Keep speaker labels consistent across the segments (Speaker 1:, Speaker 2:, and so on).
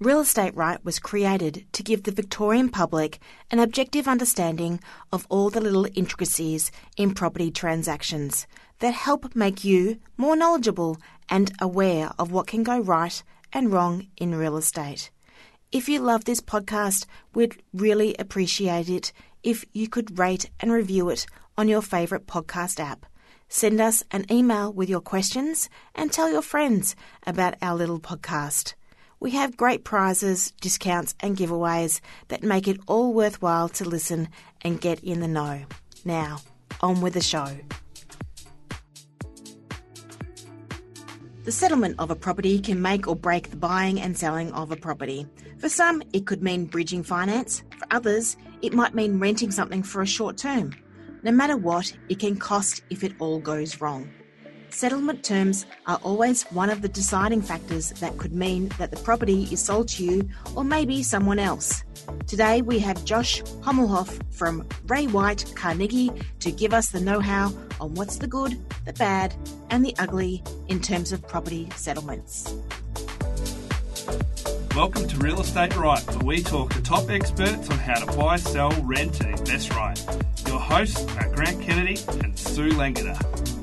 Speaker 1: Real Estate Right was created to give the Victorian public an objective understanding of all the little intricacies in property transactions that help make you more knowledgeable and aware of what can go right and wrong in real estate. If you love this podcast, we'd really appreciate it if you could rate and review it on your favourite podcast app. Send us an email with your questions and tell your friends about our little podcast. We have great prizes, discounts, and giveaways that make it all worthwhile to listen and get in the know. Now, on with the show. The settlement of a property can make or break the buying and selling of a property. For some, it could mean bridging finance. For others, it might mean renting something for a short term. No matter what, it can cost if it all goes wrong. Settlement terms are always one of the deciding factors that could mean that the property is sold to you or maybe someone else. Today we have Josh Hommelhoff from Ray White Carnegie to give us the know how on what's the good, the bad, and the ugly in terms of property settlements.
Speaker 2: Welcome to Real Estate Right, where we talk to top experts on how to buy, sell, rent, and invest right. Your hosts are Grant Kennedy and Sue Langeder.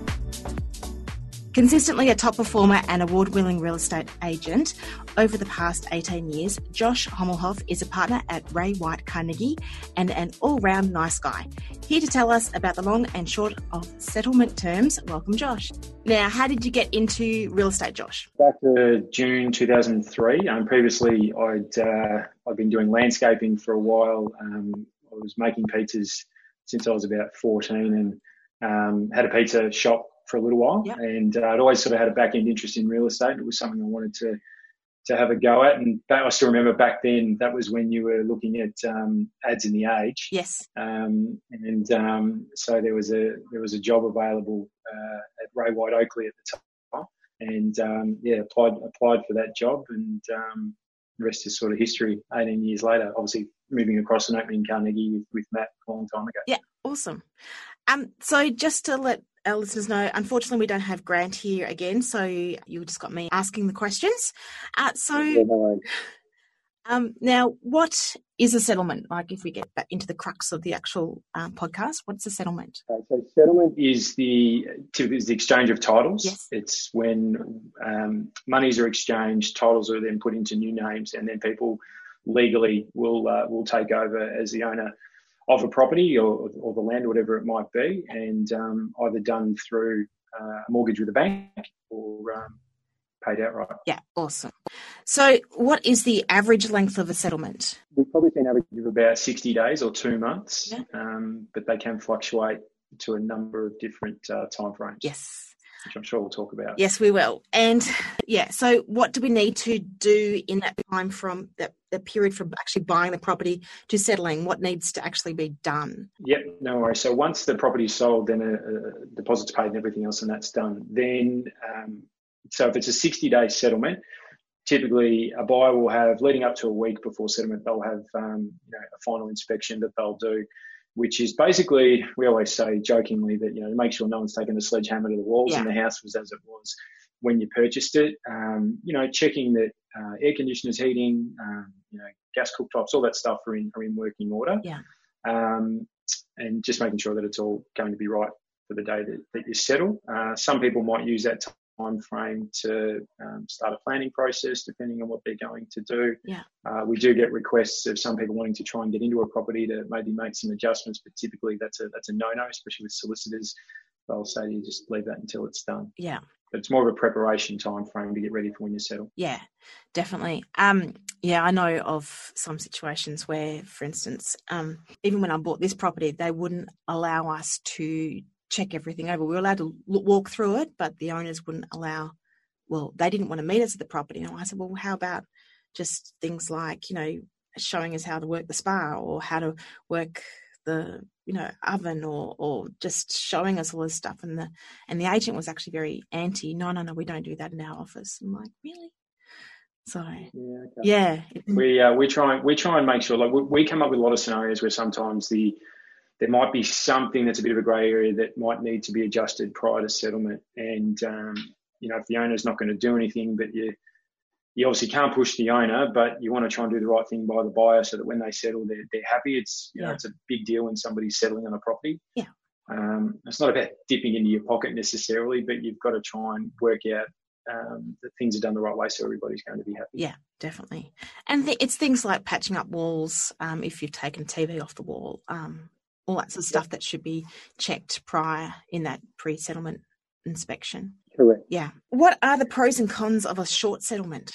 Speaker 1: Consistently a top performer and award winning real estate agent, over the past 18 years, Josh Hommelhoff is a partner at Ray White Carnegie and an all round nice guy. Here to tell us about the long and short of settlement terms. Welcome, Josh. Now, how did you get into real estate, Josh?
Speaker 3: Back to June 2003. Um, previously, I'd uh, I'd been doing landscaping for a while. Um, I was making pizzas since I was about 14 and um, had a pizza shop for a little while, and uh, I'd always sort of had a back end interest in real estate. It was something I wanted to to have a go at, and I still remember back then that was when you were looking at um, ads in the Age.
Speaker 1: Yes.
Speaker 3: Um, and um, so there was a there was a job available uh, at Ray White Oakleigh at the time, and um, yeah, applied applied for that job, and um, the rest is sort of history. Eighteen years later, obviously moving across and opening Carnegie with, with Matt a long time ago.
Speaker 1: Yeah, awesome. Um, so just to let our listeners know, unfortunately, we don't have Grant here again, so you just got me asking the questions. Uh, so, yeah, no um, now, what is a settlement? Like, if we get back into the crux of the actual um, podcast, what's a settlement?
Speaker 3: Okay, so, settlement is the is the exchange of titles.
Speaker 1: Yes.
Speaker 3: It's when um, monies are exchanged, titles are then put into new names, and then people legally will uh, will take over as the owner of a property or, or the land, or whatever it might be, and um, either done through uh, a mortgage with a bank or um, paid outright.
Speaker 1: Yeah, awesome. So, what is the average length of a settlement?
Speaker 3: We've probably seen average of about 60 days or two months, yeah. um, but they can fluctuate to a number of different uh, time frames.
Speaker 1: Yes
Speaker 3: which I'm sure we'll talk about.
Speaker 1: Yes, we will. And yeah, so what do we need to do in that time from that the period from actually buying the property to settling? What needs to actually be done?
Speaker 3: Yep, no worries. So once the property is sold, then a, a deposit's paid and everything else, and that's done. Then, um, so if it's a 60 day settlement, typically a buyer will have leading up to a week before settlement, they'll have um, you know, a final inspection that they'll do which is basically, we always say jokingly that, you know, make sure no one's taken a sledgehammer to the walls yeah. and the house was as it was when you purchased it. Um, you know, checking that uh, air conditioners, heating, um, you know, gas cooktops, all that stuff are in, are in working order.
Speaker 1: Yeah.
Speaker 3: Um, and just making sure that it's all going to be right for the day that, that you settle. Uh, some people might use that time frame to um, start a planning process depending on what they're going to do.
Speaker 1: Yeah.
Speaker 3: Uh, we do get requests of some people wanting to try and get into a property to maybe make some adjustments, but typically that's a that's a no-no, especially with solicitors. They'll say you just leave that until it's done.
Speaker 1: Yeah.
Speaker 3: But it's more of a preparation time frame to get ready for when you settle.
Speaker 1: Yeah, definitely. Um, yeah, I know of some situations where, for instance, um, even when I bought this property, they wouldn't allow us to check everything over. We were allowed to look, walk through it, but the owners wouldn't allow. Well, they didn't want to meet us at the property, and I said, "Well, how about just things like you know showing us how to work the spa or how to work the you know oven or or just showing us all this stuff?" And the and the agent was actually very anti. No, no, no, we don't do that in our office. I'm like, really? So yeah, okay. yeah.
Speaker 3: we uh, we try and we try and make sure like we, we come up with a lot of scenarios where sometimes the there might be something that's a bit of a grey area that might need to be adjusted prior to settlement. And um, you know, if the owner's not going to do anything, but you you obviously can't push the owner, but you want to try and do the right thing by the buyer so that when they settle, they're, they're happy. It's you know it's a big deal when somebody's settling on a property.
Speaker 1: Yeah.
Speaker 3: Um, it's not about dipping into your pocket necessarily, but you've got to try and work out um, that things are done the right way so everybody's going to be happy.
Speaker 1: Yeah, definitely. And th- it's things like patching up walls um, if you've taken TV off the wall, um, all that sort of stuff that should be checked prior in that pre settlement inspection.
Speaker 3: Correct.
Speaker 1: Yeah. What are the pros and cons of a short settlement?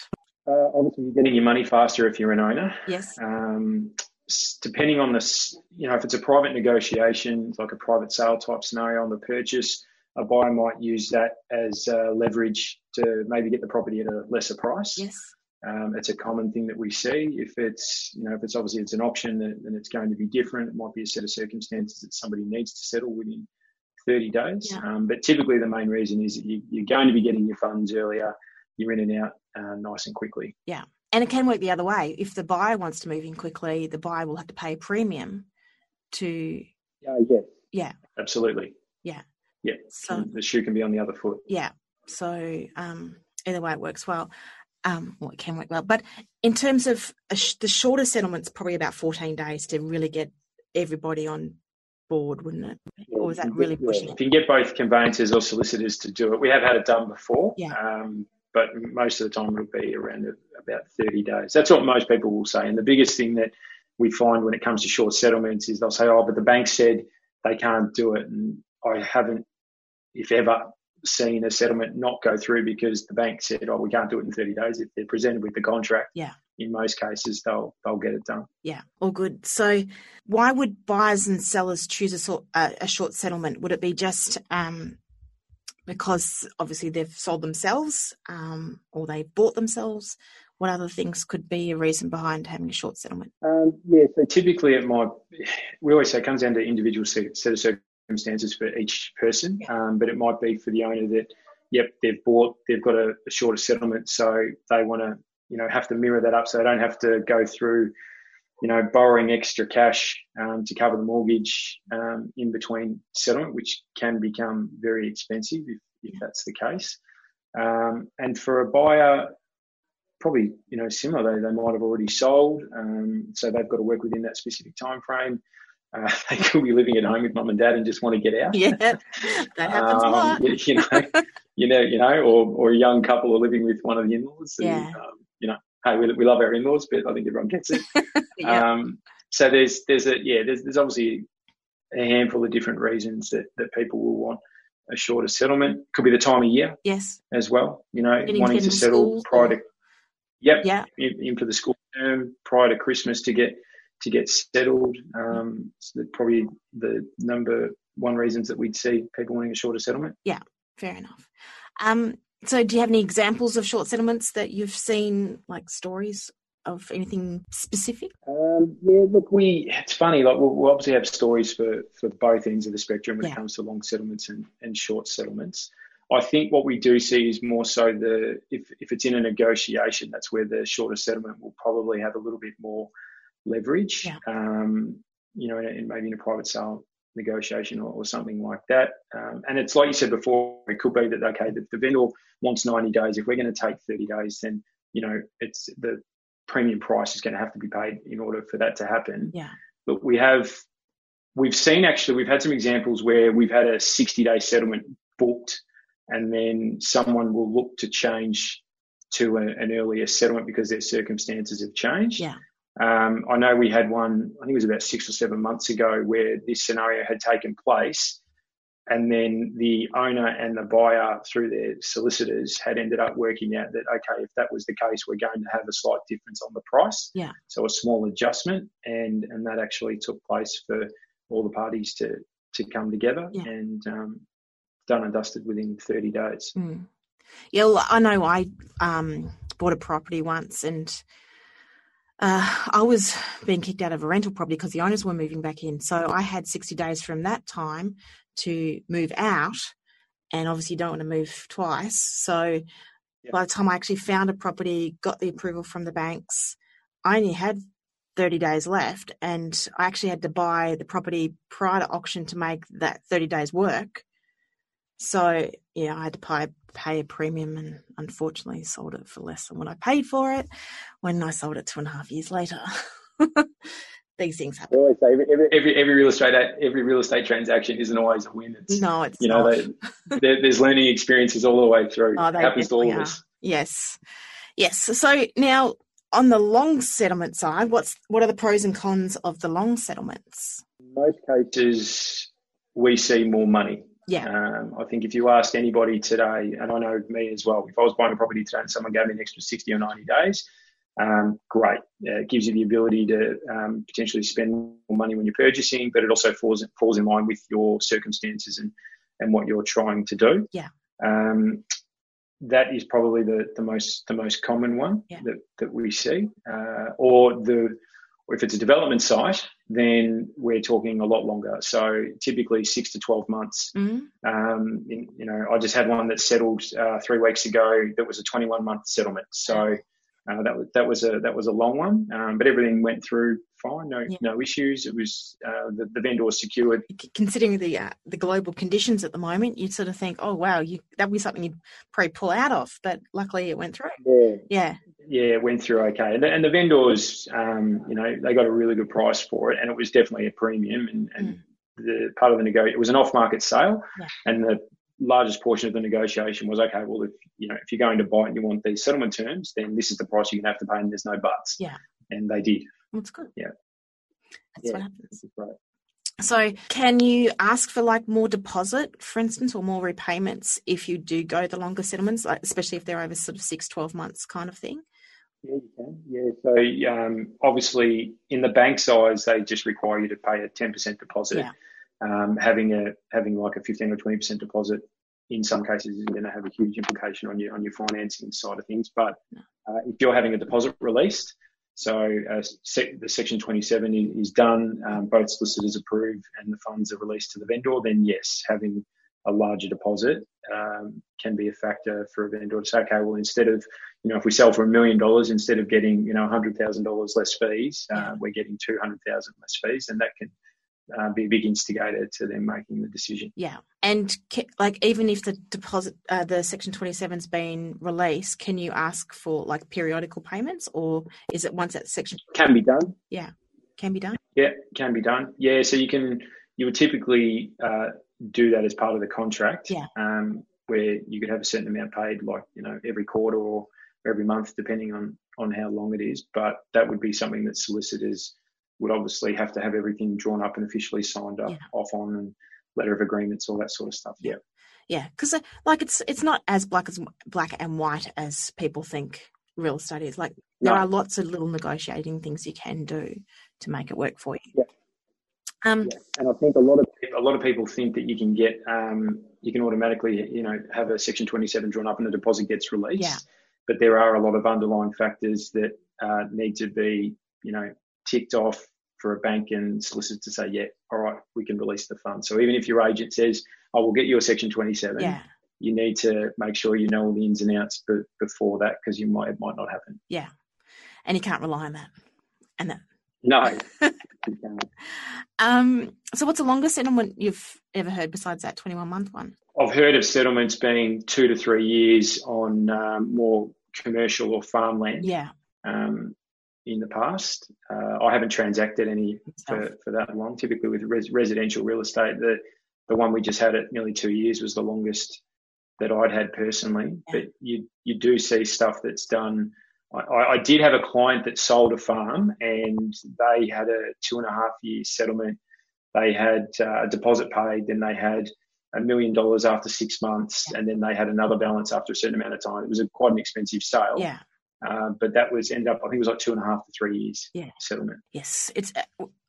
Speaker 3: Uh, obviously, you're getting your money faster if you're an owner.
Speaker 1: Yes.
Speaker 3: Um, depending on this, you know, if it's a private negotiation, like a private sale type scenario on the purchase, a buyer might use that as uh, leverage to maybe get the property at a lesser price.
Speaker 1: Yes.
Speaker 3: Um, it's a common thing that we see. If it's, you know, if it's obviously it's an option, then it's going to be different. It might be a set of circumstances that somebody needs to settle within 30 days.
Speaker 1: Yeah.
Speaker 3: Um, but typically, the main reason is that you, are going to be getting your funds earlier. You're in and out uh, nice and quickly.
Speaker 1: Yeah. And it can work the other way. If the buyer wants to move in quickly, the buyer will have to pay a premium to.
Speaker 3: Uh, yes.
Speaker 1: Yeah.
Speaker 3: Absolutely.
Speaker 1: Yeah.
Speaker 3: Yeah.
Speaker 1: So
Speaker 3: the shoe can be on the other foot.
Speaker 1: Yeah. So um, either way, it works well. Um, well, it can work well. But in terms of sh- the shorter settlements, probably about 14 days to really get everybody on board, wouldn't it? Or is that really
Speaker 3: yeah.
Speaker 1: pushing
Speaker 3: If you can get both conveyancers or solicitors to do it, we have had it done before.
Speaker 1: Yeah.
Speaker 3: Um, but most of the time it'll be around about 30 days. That's what most people will say. And the biggest thing that we find when it comes to short settlements is they'll say, oh, but the bank said they can't do it. And I haven't, if ever, seen a settlement not go through because the bank said, oh, we can't do it in 30 days. If they're presented with the contract,
Speaker 1: Yeah.
Speaker 3: in most cases, they'll, they'll get it done.
Speaker 1: Yeah, all good. So, why would buyers and sellers choose a, sort, uh, a short settlement? Would it be just um, because obviously they've sold themselves um, or they bought themselves? What other things could be a reason behind having a short settlement?
Speaker 3: Um, yeah, so typically it might, we always say it comes down to individual set, set of circumstances for each person, um, but it might be for the owner that, yep, they've bought, they've got a, a shorter settlement, so they want to, you know, have to mirror that up so they don't have to go through, you know, borrowing extra cash um, to cover the mortgage um, in between settlement, which can become very expensive if, if that's the case. Um, and for a buyer, probably you know similar. They, they might have already sold, um, so they've got to work within that specific time frame. Uh, they could be living at home with mum and dad and just want to get out.
Speaker 1: Yeah, that happens a
Speaker 3: Um,
Speaker 1: lot.
Speaker 3: You, you know, you know, you know, or, or a young couple are living with one of the in-laws. and,
Speaker 1: Yeah.
Speaker 3: um, you know, hey, we, we love our in-laws, but I think everyone gets it.
Speaker 1: yeah.
Speaker 3: Um, so there's there's a yeah there's there's obviously a handful of different reasons that, that people will want a shorter settlement. Could be the time of year
Speaker 1: yes.
Speaker 3: as well. You know,
Speaker 1: Getting
Speaker 3: wanting to settle prior
Speaker 1: or-
Speaker 3: to yep
Speaker 1: Yeah.
Speaker 3: in, in for the school term prior to Christmas to get to get settled. Um, so probably the number one reasons that we'd see people wanting a shorter settlement.
Speaker 1: Yeah, fair enough. Um, so, do you have any examples of short settlements that you've seen, like stories of anything specific?
Speaker 3: Um, yeah, look, we it's funny. Like we'll, we'll obviously have stories for for both ends of the spectrum when
Speaker 1: Yeah.
Speaker 3: it comes to long settlements and, and short settlements. I think what we do see is more so the if if it's in a negotiation, that's where the shorter settlement will probably have a little bit more leverage.
Speaker 1: Yeah.
Speaker 3: Um, you know, in, in maybe in a private sale negotiation or, or something like that. Um, and it's like you said before, it could be that okay, the, the vendor wants 90 days. If we're going to take 30 days, then you know it's the premium price is going to have to be paid in order for that to happen.
Speaker 1: Yeah.
Speaker 3: But we have, we've seen actually, we've had some examples where we've had a 60 day settlement booked and then someone will look to change to a, an earlier settlement because their circumstances have changed.
Speaker 1: Yeah.
Speaker 3: Um, I know we had one, I think it was about six or seven months ago where this scenario had taken place and then the owner and the buyer through their solicitors had ended up working out that okay if that was the case we're going to have a slight difference on the price
Speaker 1: Yeah.
Speaker 3: so a small adjustment and and that actually took place for all the parties to to come together
Speaker 1: Yeah.
Speaker 3: and um, done and dusted within 30 days
Speaker 1: Mm. Yeah, well, I know I um, bought a property once and uh, I was being kicked out of a rental property because the owners were moving back in. So I had 60 days from that time to move out. And obviously, you don't want to move twice. So by the time I actually found a property, got the approval from the banks, I only had 30 days left. And I actually had to buy the property prior to auction to make that 30 days work. So yeah, I had to pay pay a premium, and unfortunately sold it for less than what I paid for it. When I sold it two and a half years later. These things happen.
Speaker 3: always say every, every, every real estate every real estate transaction isn't always a win.
Speaker 1: It's, no, it's
Speaker 3: you know they, there's learning experiences all the way through. Oh, it happens to all of us.
Speaker 1: Yes, yes. So now on the long settlement side, what's what are the pros and cons of the long settlements?
Speaker 3: In most cases, we see more money.
Speaker 1: Yeah.
Speaker 3: Um, I think if you ask anybody today, and I know me as well, if I was buying a property today and someone gave me an extra 60 or 90 days, um, great. Uh, it gives you the ability to um, potentially spend more money when you're purchasing, but it also falls falls in line with your circumstances and, and what you're trying to do.
Speaker 1: Yeah.
Speaker 3: Um, that is probably the, the most the most common one
Speaker 1: yeah.
Speaker 3: that, that we see. Uh, or the or if it's a development site, then we're talking a lot longer. So typically six to twelve months.
Speaker 1: Mm-hmm.
Speaker 3: Um, in, you know, I just had one that settled uh, three weeks ago. That was a twenty-one month settlement. So uh, that was that was a that was a long one, um, but everything went through fine. No yeah. no issues. It was uh, the, the vendor was secured.
Speaker 1: Considering the uh, the global conditions at the moment, you'd sort of think, oh wow, you, that would be something you'd probably pull out of. But luckily, it went through.
Speaker 3: Yeah,
Speaker 1: yeah,
Speaker 3: yeah, it went through okay. And the, and the vendors, um, you know, they got a really good price for it, and it was definitely a premium. And, and mm. the part of the nego, it was an off market sale,
Speaker 1: yeah.
Speaker 3: and the largest portion of the negotiation was okay. Well, if you know if you're going to buy and you want these settlement terms, then this is the price you're going to have to pay, and there's no buts.
Speaker 1: Yeah,
Speaker 3: and they did.
Speaker 1: That's good.
Speaker 3: Yeah,
Speaker 1: that's yeah, what happens.
Speaker 3: Right.
Speaker 1: So, can you ask for like more deposit, for instance, or more repayments if you do go the longer settlements, like, especially if they're over sort of six, 12 months kind of thing?
Speaker 3: Yeah, you can. Yeah. So, um, obviously, in the bank size, they just require you to pay a 10% deposit.
Speaker 1: Yeah
Speaker 3: um, having a having like a 15 or 20 percent deposit in some cases is going to have a huge implication on your on your financing side of things. But uh, if you're having a deposit released, so uh, sec- the Section 27 is, done, um, both solicitors approve, and the funds are released to the vendor, then yes, having a larger deposit um, can be a factor for a vendor. To say, okay, well, instead of, you know, if we sell for a million dollars, instead of getting, you know, $100,000 less fees, uh, we're getting 200,000 less fees, and that can uh, be a big instigator to them making the decision.
Speaker 1: Yeah, and like even if the deposit, uh, the Section Twenty Seven's been released, can you ask for like periodical payments, or is it once that section
Speaker 3: can be done?
Speaker 1: Yeah, can be done.
Speaker 3: Yeah, can be done. Yeah, so you can you would typically uh, do that as part of the contract.
Speaker 1: Yeah,
Speaker 3: um, where you could have a certain amount paid, like you know every quarter or every month, depending on on how long it is. But that would be something that solicitors would obviously have to have everything drawn up and officially signed up
Speaker 1: yeah.
Speaker 3: off on and letter of agreements, all that sort of stuff. Yeah.
Speaker 1: Yeah, because uh, like it's it's not as black as black and white as people think real estate is. Like there no. are lots of little negotiating things you can do to make it work for you.
Speaker 3: Yeah.
Speaker 1: Um,
Speaker 3: yeah. And I think a lot of a lot of people think that you can get um, you can automatically you know have a section 27 drawn up and the deposit gets released.
Speaker 1: Yeah.
Speaker 3: But there are a lot of underlying factors that uh, need to be you know ticked off for a bank and solicitor to say, yeah, all right, we can release the funds. So even if your agent says, I will get you a Section 27,
Speaker 1: yeah.
Speaker 3: you need to make sure you know all the ins and outs b- before that because you might it might not happen.
Speaker 1: Yeah, and you can't rely on that. And that.
Speaker 3: No.
Speaker 1: um. So what's the longest settlement you've ever heard besides that 21 month one?
Speaker 3: I've heard of settlements being two to three years on um, more commercial or farmland.
Speaker 1: Yeah.
Speaker 3: Um, in the past. Uh, I haven't transacted any for, for that long. Typically with res- residential real estate, the the one we just had at nearly two years was the longest that I'd had personally. Yeah. But you you do see stuff that's done. I, I, did have a client that sold a farm and they had a two and a half year settlement. They had uh, a deposit paid, then they had a million dollars after six months, and then they had another balance after a certain amount of time. It was a, quite an expensive sale.
Speaker 1: Yeah.
Speaker 3: Uh, but that was end up, I think it was like two and a half to three years
Speaker 1: yeah.
Speaker 3: settlement.
Speaker 1: Yes. It's,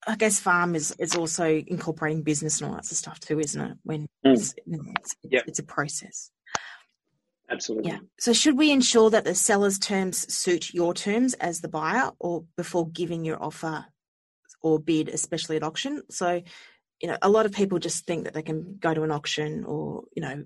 Speaker 1: I guess farm is, is also incorporating business and all that sort of stuff too, isn't it? When mm. it's, it's,
Speaker 3: yep.
Speaker 1: it's a process.
Speaker 3: Absolutely.
Speaker 1: Yeah. So should we ensure that the seller's terms suit your terms as the buyer or before giving your offer or bid, especially at auction? So, you know, a lot of people just think that they can go to an auction or, you know,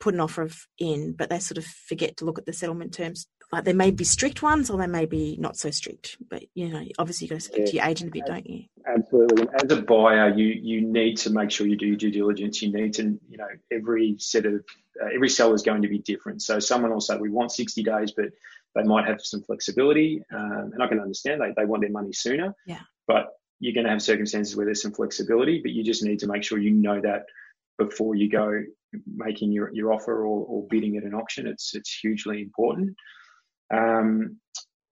Speaker 1: put an offer in, but they sort of forget to look at the settlement terms like there may be strict ones or they may be not so strict. But you know, obviously you got to speak yeah. to your agent a bit, don't you?
Speaker 3: Absolutely. And as a buyer, you you need to make sure you do your due diligence. You need to, you know, every set of uh, every seller is going to be different. So someone will say we want 60 days, but they might have some flexibility, um, and I can understand they they want their money sooner.
Speaker 1: Yeah.
Speaker 3: But you're going to have circumstances where there's some flexibility, but you just need to make sure you know that before you go making your, your offer or, or bidding at an auction. It's it's hugely important. Um,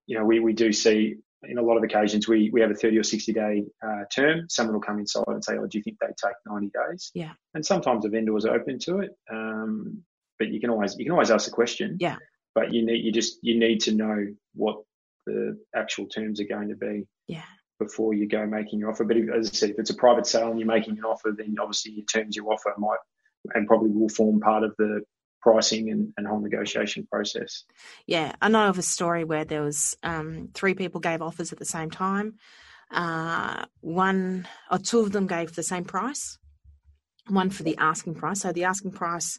Speaker 3: you know, we, we do see in a lot of occasions we, we have a 30 or 60 day uh, term. Someone will come inside and say, "Oh, do you think they take 90 days?"
Speaker 1: Yeah.
Speaker 3: And sometimes the vendor is open to it, um, but you can always you can always ask the question.
Speaker 1: Yeah.
Speaker 3: But you need you just you need to know what the actual terms are going to be.
Speaker 1: Yeah.
Speaker 3: Before you go making your offer, but if, as I said, if it's a private sale and you're making an offer, then obviously your terms you offer might and probably will form part of the pricing and, and whole negotiation process.
Speaker 1: Yeah, I know of a story where there was um, three people gave offers at the same time. Uh, one or two of them gave the same price. One for the asking price. So the asking price,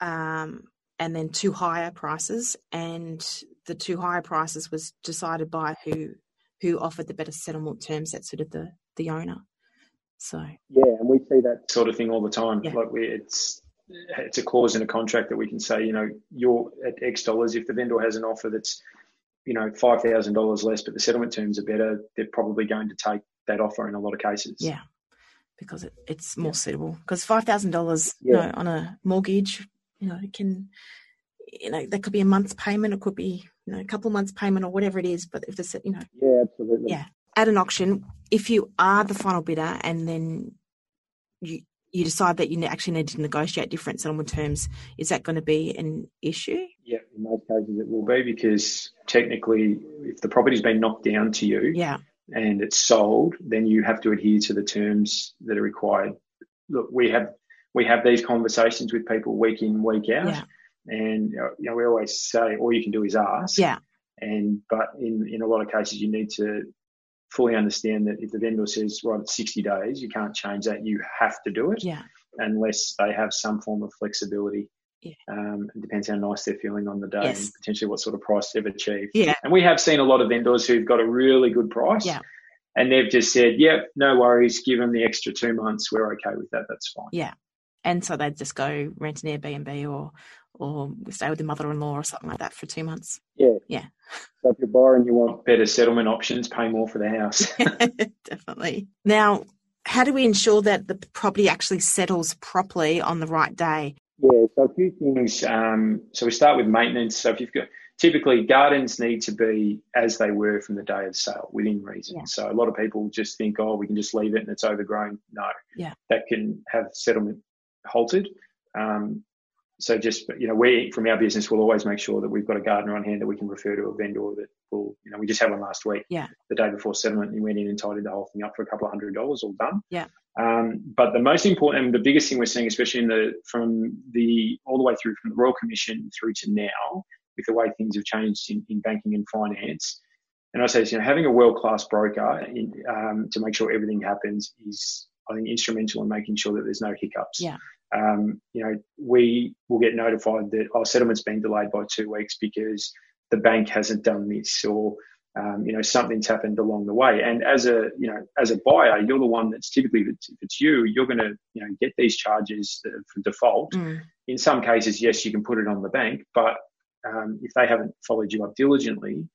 Speaker 1: um, and then two higher prices, and the two higher prices was decided by who who offered the better settlement terms that suited the the owner. So
Speaker 3: yeah, and we see that sort of thing all the time. Yeah. Like we, it's it's a clause in a contract that we can say, you know, you're at X dollars. If the vendor has an offer that's, you know, five thousand dollars less, but the settlement terms are better, they're probably going to take that offer in a lot of cases.
Speaker 1: Yeah, because it, it's more yeah. suitable. Because five thousand dollars, you know, on a mortgage, you know, it can, you know, that could be a month's payment. It could be, you know, a couple of months' payment or whatever it is. But if the, you know,
Speaker 3: yeah, absolutely,
Speaker 1: yeah, at an auction, if you are the final bidder and then you you decide that you actually need to negotiate different settlement terms, is that going to be an issue?
Speaker 3: Yeah, in most cases it will be because technically, if the property's been knocked down to you,
Speaker 1: yeah,
Speaker 3: and it's sold, then you have to adhere to the terms that are required. Look, we have we have these conversations with people week in week out,
Speaker 1: yeah.
Speaker 3: and you know we always say all you can do is ask.
Speaker 1: Yeah.
Speaker 3: And but in in a lot of cases you need to fully understand that if the vendor says, right, it's 60 days, you can't change that. You have to do it
Speaker 1: yeah.
Speaker 3: unless they have some form of flexibility.
Speaker 1: Yeah.
Speaker 3: Um, it depends how nice they're feeling on the day yes. and potentially what sort of price they've achieved.
Speaker 1: Yeah.
Speaker 3: And we have seen a lot of vendors who've got a really good price.
Speaker 1: Yeah.
Speaker 3: And they've just said, yep, yeah, no worries, give them the extra two months. We're okay with that. That's fine.
Speaker 1: Yeah. And so they'd just go rent an Airbnb or or stay with your mother-in-law or something like that for two months.
Speaker 3: Yeah.
Speaker 1: Yeah.
Speaker 3: So if you're borrowing, you want better settlement options, pay more for the house.
Speaker 1: Definitely. Now, how do we ensure that the property actually settles properly on the right day?
Speaker 3: Yeah, so a few things. Um, so we start with maintenance. So if you've got typically gardens need to be as they were from the day of sale within reason. Yeah. So a lot of people just think, oh, we can just leave it and it's overgrown. No,
Speaker 1: yeah,
Speaker 3: that can have settlement halted. Um, so just you know, we from our business will always make sure that we've got a gardener on hand that we can refer to a vendor that will, you know, we just had one last week.
Speaker 1: Yeah.
Speaker 3: The day before settlement, and went in and tidied the whole thing up for a couple of hundred dollars, all done.
Speaker 1: Yeah.
Speaker 3: Um, but the most important and the biggest thing we're seeing, especially in the from the all the way through from the Royal Commission through to now, with the way things have changed in, in banking and finance, and I say, you know, having a world class broker in, um, to make sure everything happens is, I think, instrumental in making sure that there's no hiccups.
Speaker 1: Yeah
Speaker 3: um, you know, we will get notified that our settlement's been delayed by two weeks because the bank hasn't done this or, um, you know, something's happened along the way. And as a, you know, as a buyer, you're the one that's typically, if it's you, you're going to, you know, get these charges for default.
Speaker 1: Mm.
Speaker 3: In some cases, yes, you can put it on the bank, but um, if they haven't followed you up diligently,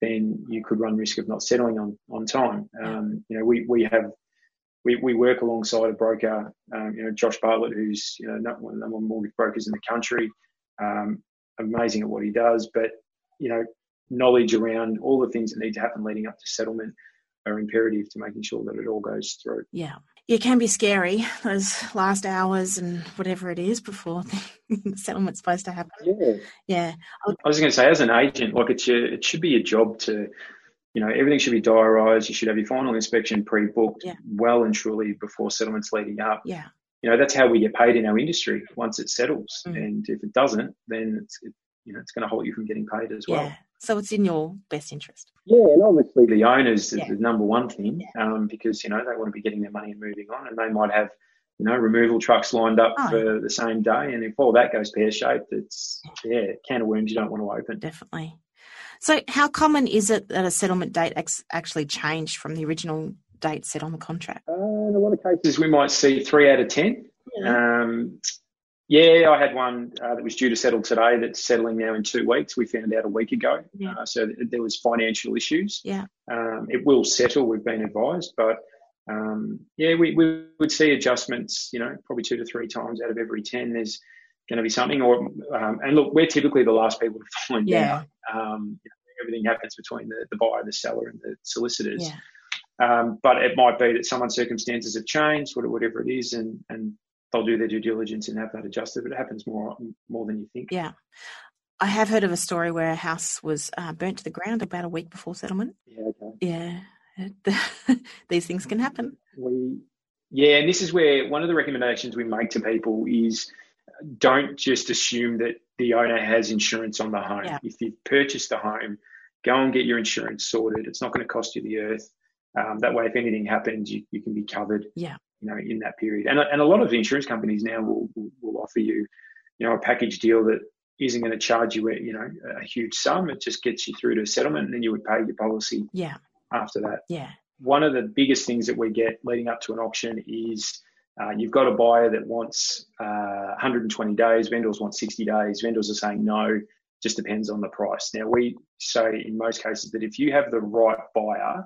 Speaker 3: then you could run risk of not settling on on time. Um, you know, we we have we, we work alongside a broker, um, you know, Josh Bartlett, who's you know one of the number one mortgage brokers in the country, um, amazing at what he does. But you know, knowledge around all the things that need to happen leading up to settlement are imperative to making sure that it all goes through.
Speaker 1: Yeah, it can be scary those last hours and whatever it is before the settlement's supposed to happen.
Speaker 3: Yeah,
Speaker 1: yeah.
Speaker 3: I was going to say, as an agent, like it's your, it should be your job to you know, everything should be diarised. You should have your final inspection pre-booked
Speaker 1: yeah.
Speaker 3: well and truly before settlements leading up.
Speaker 1: Yeah.
Speaker 3: You know, that's how we get paid in our industry once it settles.
Speaker 1: Mm.
Speaker 3: And if it doesn't, then it's, it, you know, it's going to halt you from getting paid as well.
Speaker 1: Yeah. So it's in your best interest.
Speaker 3: Yeah, and obviously the owners yeah. is the number one thing um, because, you know, they want to be getting their money and moving on and they might have you know, removal trucks lined up
Speaker 1: Oh.
Speaker 3: for the same day. And if all that goes pear shaped, it's yeah, can of worms you don't want to open.
Speaker 1: Definitely. So, how common is it that a settlement date ex- actually changed from the original date set on the contract?
Speaker 3: Uh, in a lot of cases, we might see three out of ten. Um, yeah, I had one uh, that was due to settle today that's settling now in two weeks. We found out a week ago.
Speaker 1: Yeah.
Speaker 3: Uh, so th- there was financial issues.
Speaker 1: Yeah.
Speaker 3: Um, it will settle, we've been advised, but um, yeah, we, we would see adjustments, you know, probably two to three times out of every 10. There's going to be something, or, um, and look, we're typically the last people to find
Speaker 1: Yeah.
Speaker 3: out. Um, everything happens between the, the buyer, the seller, and the solicitors.
Speaker 1: Yeah.
Speaker 3: Um, but it might be that someone's circumstances have changed, whatever whatever it is, and, and they'll do their due diligence and have that adjusted. But it happens more more than you think.
Speaker 1: Yeah. I have heard of a story where a house was uh, burnt to the ground about a week before settlement.
Speaker 3: Yeah, okay.
Speaker 1: Yeah. These things can happen.
Speaker 3: We, yeah, and this is where one of the recommendations we make to people is don't just assume that the owner has insurance on the home.
Speaker 1: Yeah.
Speaker 3: If you've purchased the home, go and get your insurance sorted. It's not going to cost you the earth. Um, that way, if anything happens, you, you can be covered.
Speaker 1: Yeah.
Speaker 3: You know, in that period, and and a lot of the insurance companies now will will, will offer you, you know, a package deal that isn't going to charge you, a, you know, a huge sum. It just gets you through to settlement, and then you would pay your policy
Speaker 1: Yeah.
Speaker 3: after that
Speaker 1: Yeah.
Speaker 3: one of the biggest things that we get leading up to an auction is uh, you've got a buyer that wants uh, 120 days, vendors want 60 days, vendors are saying no, just depends on the price. Now, we say in most cases that if you have the right buyer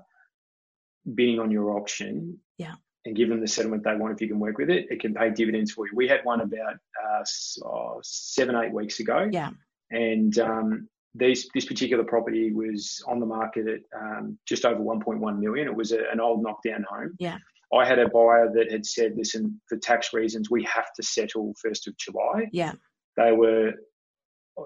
Speaker 3: bidding on your auction
Speaker 1: Yeah.
Speaker 3: and give them the settlement they want, if you can work with it, it can pay dividends for you. We had one about uh, oh, seven, eight weeks ago
Speaker 1: Yeah.
Speaker 3: and um, these, this particular property was on the market at um, just over 1.1 million. It was a, an old knockdown home.
Speaker 1: Yeah.
Speaker 3: I had a buyer that had said, "Listen, for tax reasons, we have to settle first of July."
Speaker 1: Yeah.
Speaker 3: They were,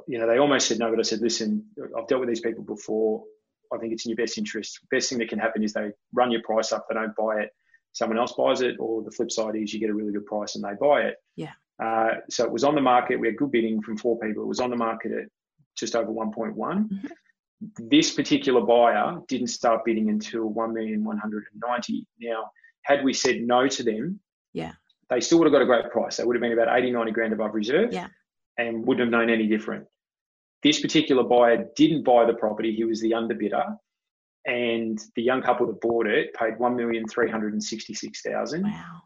Speaker 3: you know, they almost said no, but I said, "Listen, I've dealt with these people before. I think it's in your best interest. Best thing that can happen is they run your price up. They don't buy it. Someone else buys it, or the flip side is you get a really good price and they buy it."
Speaker 1: Yeah.
Speaker 3: Uh, so it was on the market. We had good bidding from four people. It was on the market at just over 1.1.
Speaker 1: Mhm.
Speaker 3: This particular buyer didn't start bidding until 1,190. Now, had we said no to them,
Speaker 1: Yeah.
Speaker 3: they still would have got a great price. They would have been about 80, 90 grand above reserve
Speaker 1: Yeah.
Speaker 3: and wouldn't have known any different. This particular buyer didn't buy the property. He was the underbidder. And the young couple that bought it paid 1,366,000
Speaker 1: Wow.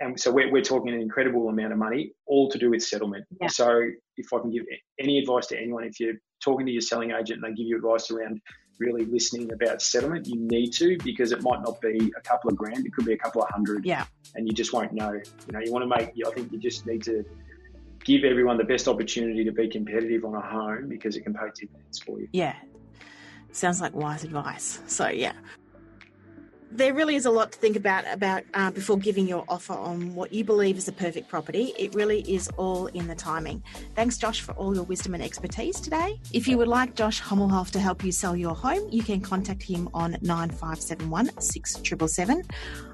Speaker 3: and so we're, we're talking an incredible amount of money, all to do with settlement.
Speaker 1: Yeah.
Speaker 3: So if I can give any advice to anyone, if you're talking to your selling agent and they give you advice around really listening about settlement, you need to because it might not be a couple of grand, it could be a couple of hundred,
Speaker 1: Yeah.
Speaker 3: and you just won't know. You know, you want to make. I think you just need to give everyone the best opportunity to be competitive on a home because it can pay dividends for you.
Speaker 1: Yeah. Sounds like wise advice. So, yeah. There really is a lot to think about about uh, before giving your offer on what you believe is the perfect property. It really is all in the timing. Thanks, Josh, for all your wisdom and expertise today. If you would like Josh Hommelhoff to help you sell your home, you can contact him on 9571 6777.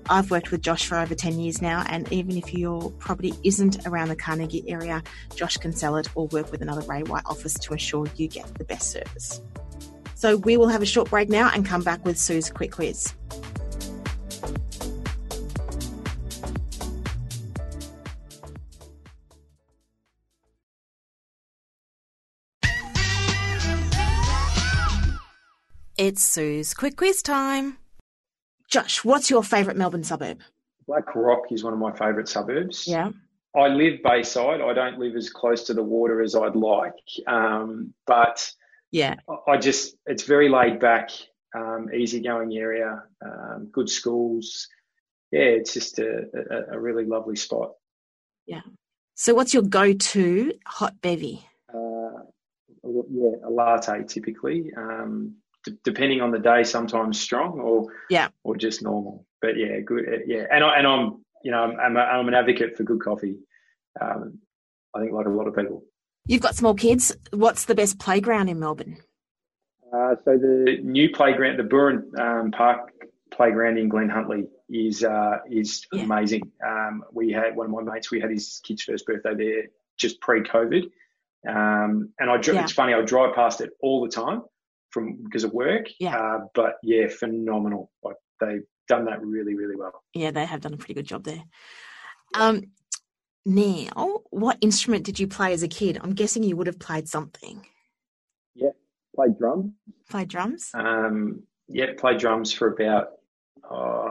Speaker 1: I've worked with Josh for over 10 years now, and even if your property isn't around the Carnegie area, Josh can sell it or work with another Ray White office to ensure you get the best service. So we will have a short break now and come back with Sue's quick quiz. It's Sue's quick quiz time. Josh, what's your favourite Melbourne suburb?
Speaker 3: Black Rock is one of my favourite suburbs.
Speaker 1: Yeah.
Speaker 3: I live Bayside. I don't live as close to the water as I'd like, um, but
Speaker 1: Yeah.
Speaker 3: I- I just it's very laid back, um, easygoing area, um, good schools. Yeah, it's just a, a, a really lovely spot. Yeah.
Speaker 1: So what's your go-to hot bevy?
Speaker 3: Uh, yeah, a latte typically, um, d- depending on the day. Sometimes strong or
Speaker 1: Yeah.
Speaker 3: or just normal. But yeah, good. uh, Yeah, and I and I'm you know I'm I'm, a, I'm an advocate for good coffee. Um, I think like a lot of people.
Speaker 1: You've got small kids. What's the best playground in Melbourne?
Speaker 3: Uh, so the new playground, the Booran um, Park playground in Glen Huntly is uh, is
Speaker 1: Yeah.
Speaker 3: amazing. Um, we had one of my mates. We had his kid's first birthday there just pre-COVID, um, and I. dri-
Speaker 1: Yeah.
Speaker 3: It's funny. I drive past it all the time from because of work.
Speaker 1: Yeah.
Speaker 3: Uh, but yeah, phenomenal. Like they've done that really, really well.
Speaker 1: Yeah, they have done a pretty good job there. Um, now, what instrument did you play as a kid? I'm guessing you would have played something.
Speaker 3: Yeah, played drums.
Speaker 1: Played drums?
Speaker 3: Um, yeah, played drums for about uh,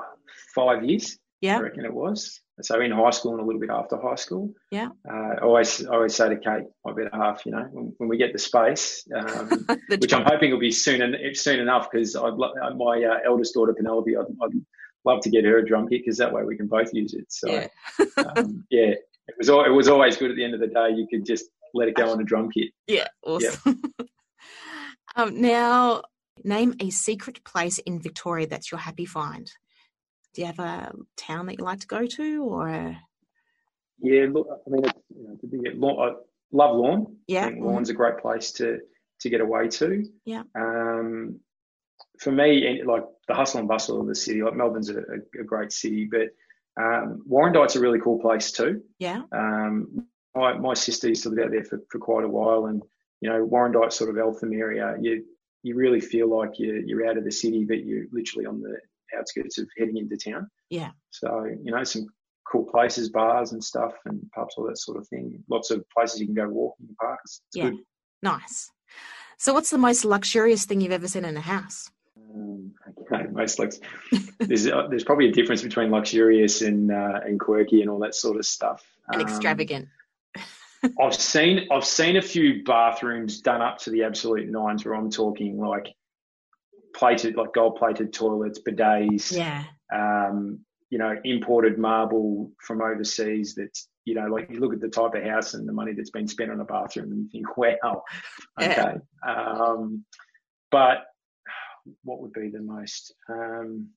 Speaker 3: five years.
Speaker 1: Yeah.
Speaker 3: I reckon it was. So in high school and a little bit after high school.
Speaker 1: Yeah.
Speaker 3: Uh, I always, I always say to Kate, my better half, you know, when, when we get the space, um,
Speaker 1: The
Speaker 3: which I'm hoping will be soon and soon enough, because I'd lo- uh, my uh, eldest daughter Penelope, I'd, I'd love to get her a drum kit because that way we can both use it. So
Speaker 1: Yeah.
Speaker 3: um, yeah, it was al- it was always good at the end of the day. You could just let it go on a drum kit.
Speaker 1: Yeah, awesome. um, now, name a secret place in Victoria that's your happy find. Do you have a town that you like to go to, or a,
Speaker 3: Yeah, look, I mean, it's, you know, to be a lawn, I love Lorne.
Speaker 1: yeah?
Speaker 3: I think Lorne's a great place to to get away to.
Speaker 1: Yeah.
Speaker 3: Um, for me, and like the hustle and bustle of the city, like Melbourne's a, a, a great city, but um, Warrandyte's a really cool place too.
Speaker 1: Yeah.
Speaker 3: Um, my, my sister used to live out there for, for quite a while, and you know, Warrandyte sort of Eltham area, you you really feel like you're you're out of the city, but you're literally on the outskirts of heading into town.
Speaker 1: Yeah.
Speaker 3: So you know, some cool places, bars and stuff, and pubs, all that sort of thing. Lots of places you can go walking, parks. It's
Speaker 1: Yeah.
Speaker 3: good.
Speaker 1: Nice. So, what's the most luxurious thing you've ever seen in a house?
Speaker 3: Um, okay, most lux- there's uh, there's probably a difference between luxurious and uh, and quirky and all that sort of stuff.
Speaker 1: And
Speaker 3: Um,
Speaker 1: extravagant.
Speaker 3: I've seen I've seen a few bathrooms done up to the absolute nines where I'm talking like plated like gold plated toilets, bidets,
Speaker 1: Yeah.
Speaker 3: um, you know, imported marble from overseas that's you know, like you look at the type of house and the money that's been spent on a bathroom and you think, wow, okay. Um, but what would be the most um,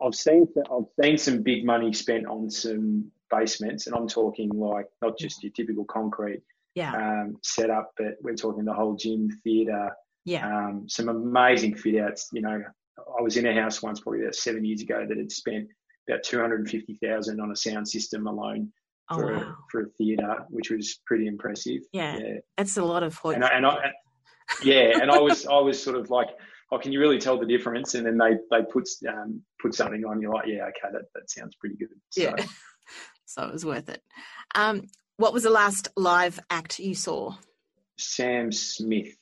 Speaker 3: I've seen I've seen some big money spent on some basements, and I'm talking like not just your typical concrete
Speaker 1: Yeah.
Speaker 3: um, setup, but we're talking the whole gym, theatre,
Speaker 1: Yeah.
Speaker 3: um, some amazing fit outs. You know, I was in a house once, probably about seven years ago, that had spent about two hundred and fifty thousand on a sound system alone
Speaker 1: Oh,
Speaker 3: for
Speaker 1: wow.
Speaker 3: a, for a theatre, which was pretty impressive.
Speaker 1: Yeah.
Speaker 3: yeah.
Speaker 1: That's a lot of hood.
Speaker 3: And I, and I, yeah, and I was I was sort of like, oh, can you really tell the difference? And then they they put um, put something on, you're like, yeah, okay, that, that sounds pretty good. So,
Speaker 1: Yeah. so, it was worth it. Um, what was the last live act you saw?
Speaker 3: Sam Smith,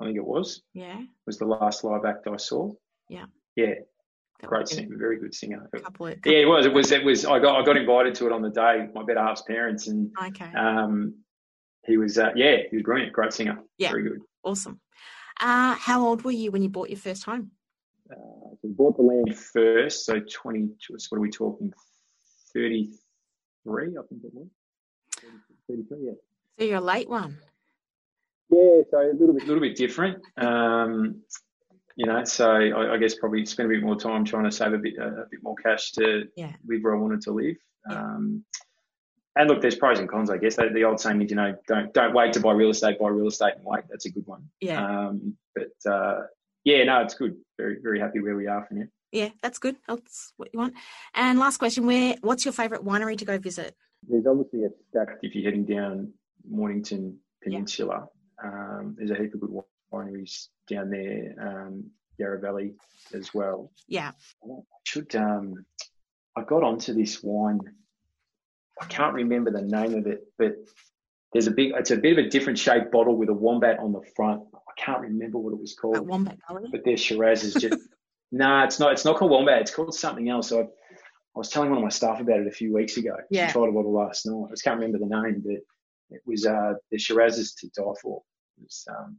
Speaker 3: I think it was,
Speaker 1: Yeah.
Speaker 3: was the last live act I saw.
Speaker 1: Yeah.
Speaker 3: Yeah,
Speaker 1: That
Speaker 3: great singer, very good singer.
Speaker 1: couple of,
Speaker 3: Yeah, it was. It was. It was. I got. I got invited to it on the day. My better half's parents, and
Speaker 1: Okay.
Speaker 3: um, he was. Uh, yeah, he was brilliant. Great singer.
Speaker 1: Yeah.
Speaker 3: very good.
Speaker 1: Awesome. Uh, how old were you when you bought your first home?
Speaker 3: Uh, we bought the land first. So twenty. So what are we talking? Thirty-three, I think it was. 33, yeah.
Speaker 1: So you're a late one.
Speaker 3: Yeah, so a little bit, a little bit different. Um, you know, so I, I guess probably spend a bit more time trying to save a bit, a, bit more cash to
Speaker 1: Yeah.
Speaker 3: live where I wanted to live. Um, and look, there's pros and cons, I guess. The, the old saying is, you know, don't don't wait to buy real estate, buy real estate and wait. That's a good one.
Speaker 1: Yeah.
Speaker 3: Um, but uh, yeah, no, it's good. Very very happy where we are for now.
Speaker 1: Yeah, that's good. That's what you want. And last question: Where? What's your favourite winery to go visit?
Speaker 3: There's obviously a stack if you're heading down Mornington Peninsula. Um, there's a heap of good wineries down there, um, Yarra Valley as well.
Speaker 1: Yeah.
Speaker 3: I should um, I got onto this wine. I can't remember the name of it, but there's a big. It's a bit of a different shaped bottle with a wombat on the front. I can't remember what it was called,
Speaker 1: At Wombat Gully.
Speaker 3: but their Shiraz is just. nah, it's not. It's not called wombat. It's called something else. I, I was telling one of my staff about it a few weeks ago.
Speaker 1: Yeah.
Speaker 3: She tried a bottle last night. I just can't remember the name, but it was uh, the Shiraz is to die for. It was, um,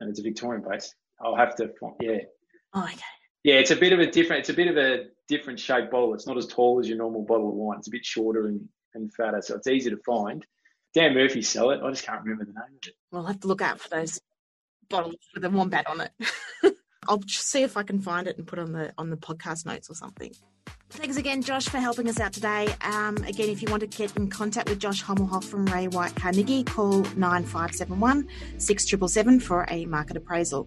Speaker 3: and it's a Victorian base. I'll have to. Yeah,
Speaker 1: Oh, okay.
Speaker 3: yeah, it's a bit of a different. It's a bit of a different shaped bottle. It's not as tall as your normal bottle of wine. It's a bit shorter and, and fatter, so it's easy to find. Dan Murphy sell it. I just can't remember the name of it.
Speaker 1: We'll have to look out for those bottles with a wombat on it. I'll just see if I can find it and put on the on the podcast notes or something. Thanks again, Josh, for helping us out today. Um, again, if you want to get in contact with Josh Hommelhoff from Ray White Carnegie, call 9571 6777 for a market appraisal.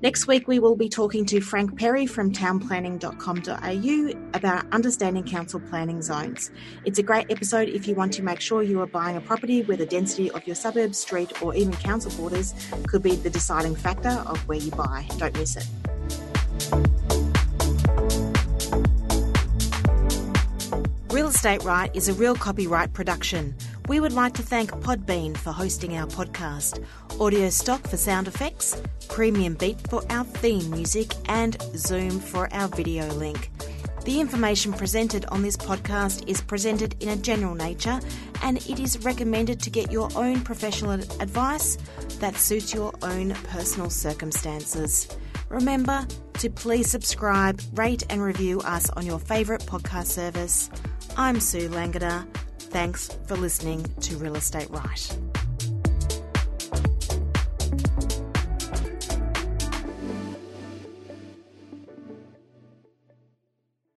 Speaker 1: Next week, we will be talking to Frank Perry from townplanning.com.au about understanding council planning zones. It's a great episode if you want to make sure you are buying a property where the density of your suburb, street, or even council borders could be the deciding factor of where you buy. Don't miss it. Estate Right is a real copyright production. We would like to thank Podbean for hosting our podcast, Audio Stock for sound effects, Premium Beat for our theme music, and Zoom for our video link. The information presented on this podcast is presented in a general nature and it is recommended to get your own professional advice that suits your own personal circumstances. Remember to please subscribe, rate, and review us on your favourite podcast service. I'm Sue Langada. Thanks for listening to Real Estate Right.